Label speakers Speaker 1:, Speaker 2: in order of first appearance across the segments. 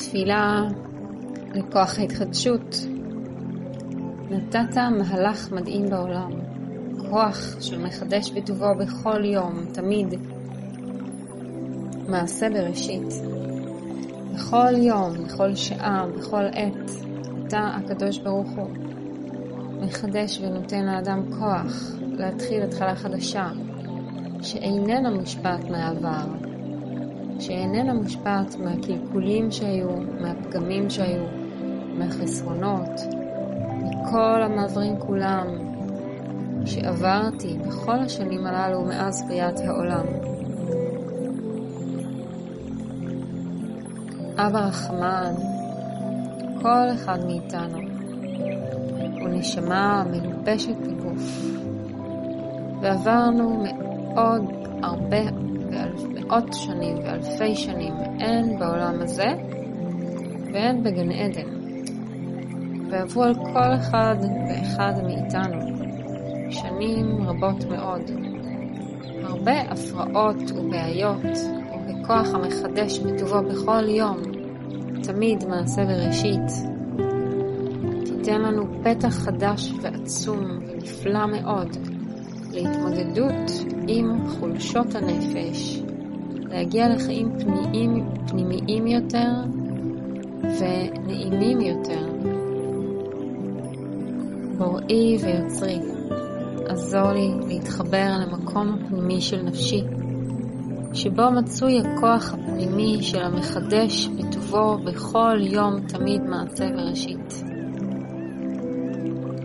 Speaker 1: תפילה לכוח ההתחדשות. נתת מהלך מדהים בעולם, כוח של מחדש בטובו בכל יום, תמיד. מעשה בראשית. בכל יום, בכל שעה, בכל עת, אתה הקדוש ברוך הוא מחדש ונותן לאדם כוח להתחיל התחלה חדשה, שאיננה מושפעת מהעבר, שאיננה מושפעת מהקלקולים שהיו, מהפגמים שהיו, מהחסרונות, מכל המעברים כולם שעברתי בכל השנים הללו מאז בריאת העולם. אבא רחמן, כל אחד מאיתנו הוא נשמה מלובשת בגוף, ועברנו מאוד הרבה מאות שנים ואלפי שנים, הן בעולם הזה והן בגן עדן. ועברו על כל אחד ואחד מאיתנו שנים רבות מאוד. הרבה הפרעות ובעיות, ובכוח המחדש בטובו בכל יום, תמיד מעשה בראשית. תיתן לנו פתח חדש ועצום ונפלא מאוד להתמודדות עם חולשות הנפש, להגיע לחיים פנימיים, פנימיים יותר ונעימים יותר. בוראי ויוצרי, עזור לי להתחבר למקום הפנימי של נפשי, שבו מצוי הכוח הפנימי של המחדש בטובו בכל יום תמיד מעשה וראשית.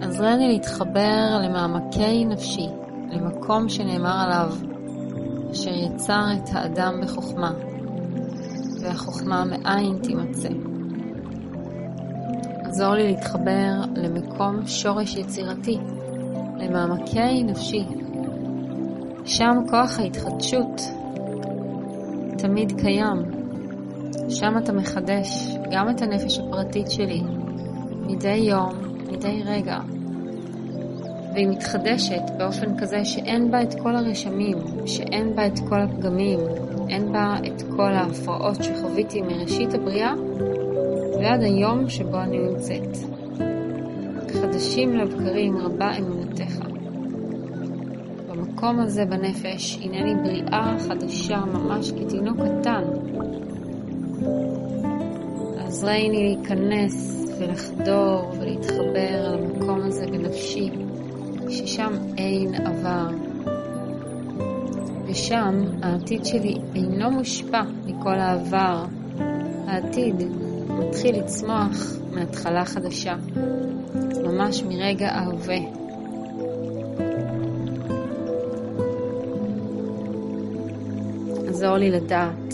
Speaker 1: עזרני להתחבר למעמקי נפשי, למקום שנאמר עליו, אשר יצר את האדם בחוכמה, והחוכמה מאין תימצא. עזור לי להתחבר למקום שורש יצירתי, למעמקי נפשי. שם כוח ההתחדשות תמיד קיים. שם אתה מחדש גם את הנפש הפרטית שלי, מדי יום, מדי רגע. והיא מתחדשת באופן כזה שאין בה את כל הרשמים, שאין בה את כל הפגמים, אין בה את כל ההפרעות שחוויתי מראשית הבריאה ועד היום שבו אני נמצאת. חדשים לבקרים רבה אמונתך. במקום הזה בנפש הנני בריאה חדשה ממש כתינוק קטן. עזרני להיכנס ולחדור ולהתחבר למקום הזה בנפשי, ששם אין עבר. ושם העתיד שלי אינו מושפע מכל העבר. העתיד מתחיל לצמוח מהתחלה חדשה, ממש מרגע ההווה. עזור לי לדעת,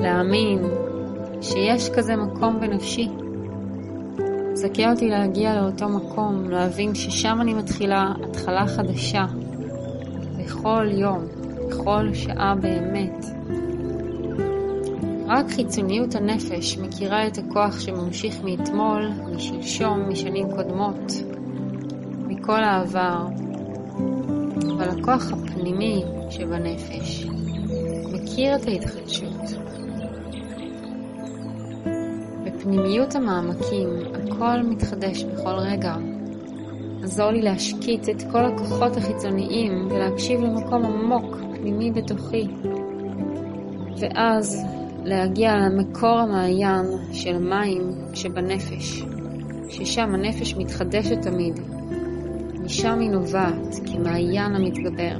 Speaker 1: להאמין שיש כזה מקום בנפשי. זכה אותי להגיע לאותו מקום, להבין ששם אני מתחילה התחלה חדשה, בכל יום, בכל שעה באמת. רק חיצוניות הנפש מכירה את הכוח שממשיך מאתמול, משלשום, משנים קודמות, מכל העבר, אבל הכוח הפנימי שבנפש מכיר את ההתחדשות. בפנימיות המעמקים הכל מתחדש בכל רגע. עזור לי להשקיט את כל הכוחות החיצוניים ולהקשיב למקום עמוק פנימי בתוכי. ואז להגיע למקור המעיין של מים שבנפש, ששם הנפש מתחדשת תמיד, משם היא נובעת כמעיין המתגבר.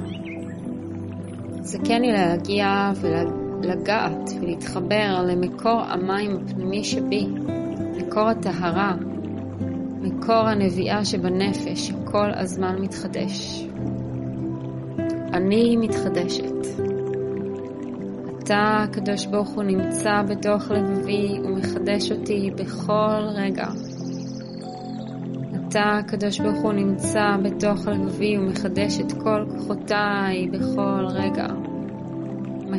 Speaker 1: זכני להגיע ולגעת ולהתחבר למקור המים הפנימי שבי, מקור הטהרה, מקור הנביאה שבנפש שכל הזמן מתחדש. אני מתחדשת. אתה, הקדוש ברוך הוא, נמצא בתוך לבבי ומחדש אותי בכל רגע. אתה, הקדוש ברוך הוא, נמצא בתוך לבבי ומחדש את כל כוחותיי בכל רגע.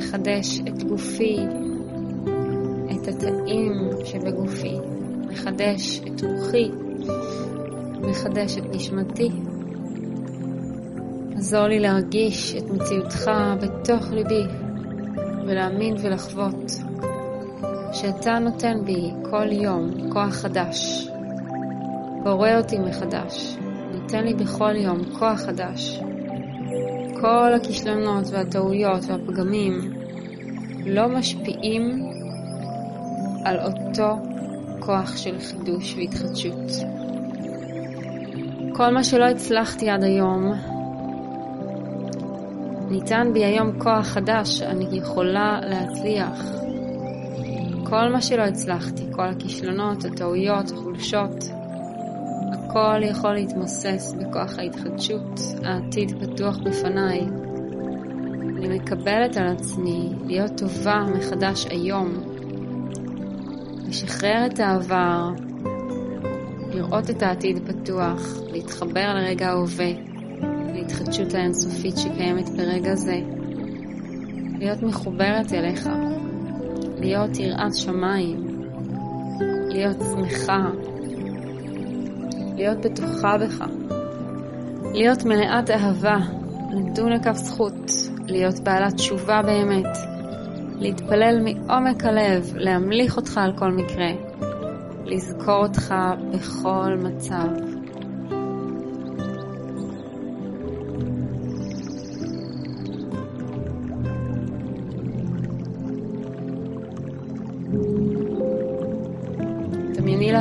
Speaker 1: מחדש את גופי, את התאים שבגופי, מחדש את רוחי, מחדש את נשמתי. עזור לי להרגיש את מציאותך בתוך ליבי ולהאמין ולחוות שאתה נותן בי כל יום כוח חדש, בורא אותי מחדש, נותן לי בכל יום כוח חדש. כל הכישלונות והטעויות והפגמים לא משפיעים על אותו כוח של חידוש והתחדשות. כל מה שלא הצלחתי עד היום, ניתן בי היום כוח חדש, אני יכולה להצליח. כל מה שלא הצלחתי, כל הכישלונות, הטעויות, החולשות, הכל יכול להתמוסס בכוח ההתחדשות, העתיד פתוח בפניי. אני מקבלת על עצמי להיות טובה מחדש היום, לשחרר את העבר, לראות את העתיד פתוח, להתחבר לרגע ההווה, להתחדשות האינסופית שקיימת ברגע זה, להיות מחוברת אליך, להיות יראת שמיים, להיות שמחה, להיות בטוחה בך, להיות מלאת אהבה, לדון לכף זכות, להיות בעלת תשובה באמת, להתפלל מעומק הלב, להמליך אותך על כל מקרה, לזכור אותך בכל מצב.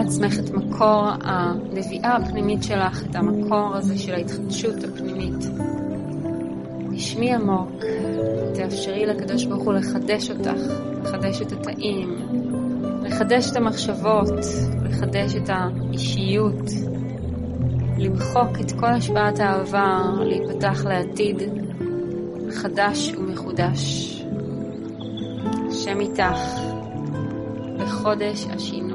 Speaker 1: לעצמך את מקור הנביאה הפנימית שלך, את המקור הזה של ההתחדשות הפנימית. נשמי עמוק, תאפשרי לקדוש ברוך הוא לחדש אותך, לחדש את התאים, לחדש את המחשבות, לחדש את האישיות, למחוק את כל השפעת העבר, להיפתח לעתיד חדש ומחודש. השם איתך בחודש השינוי.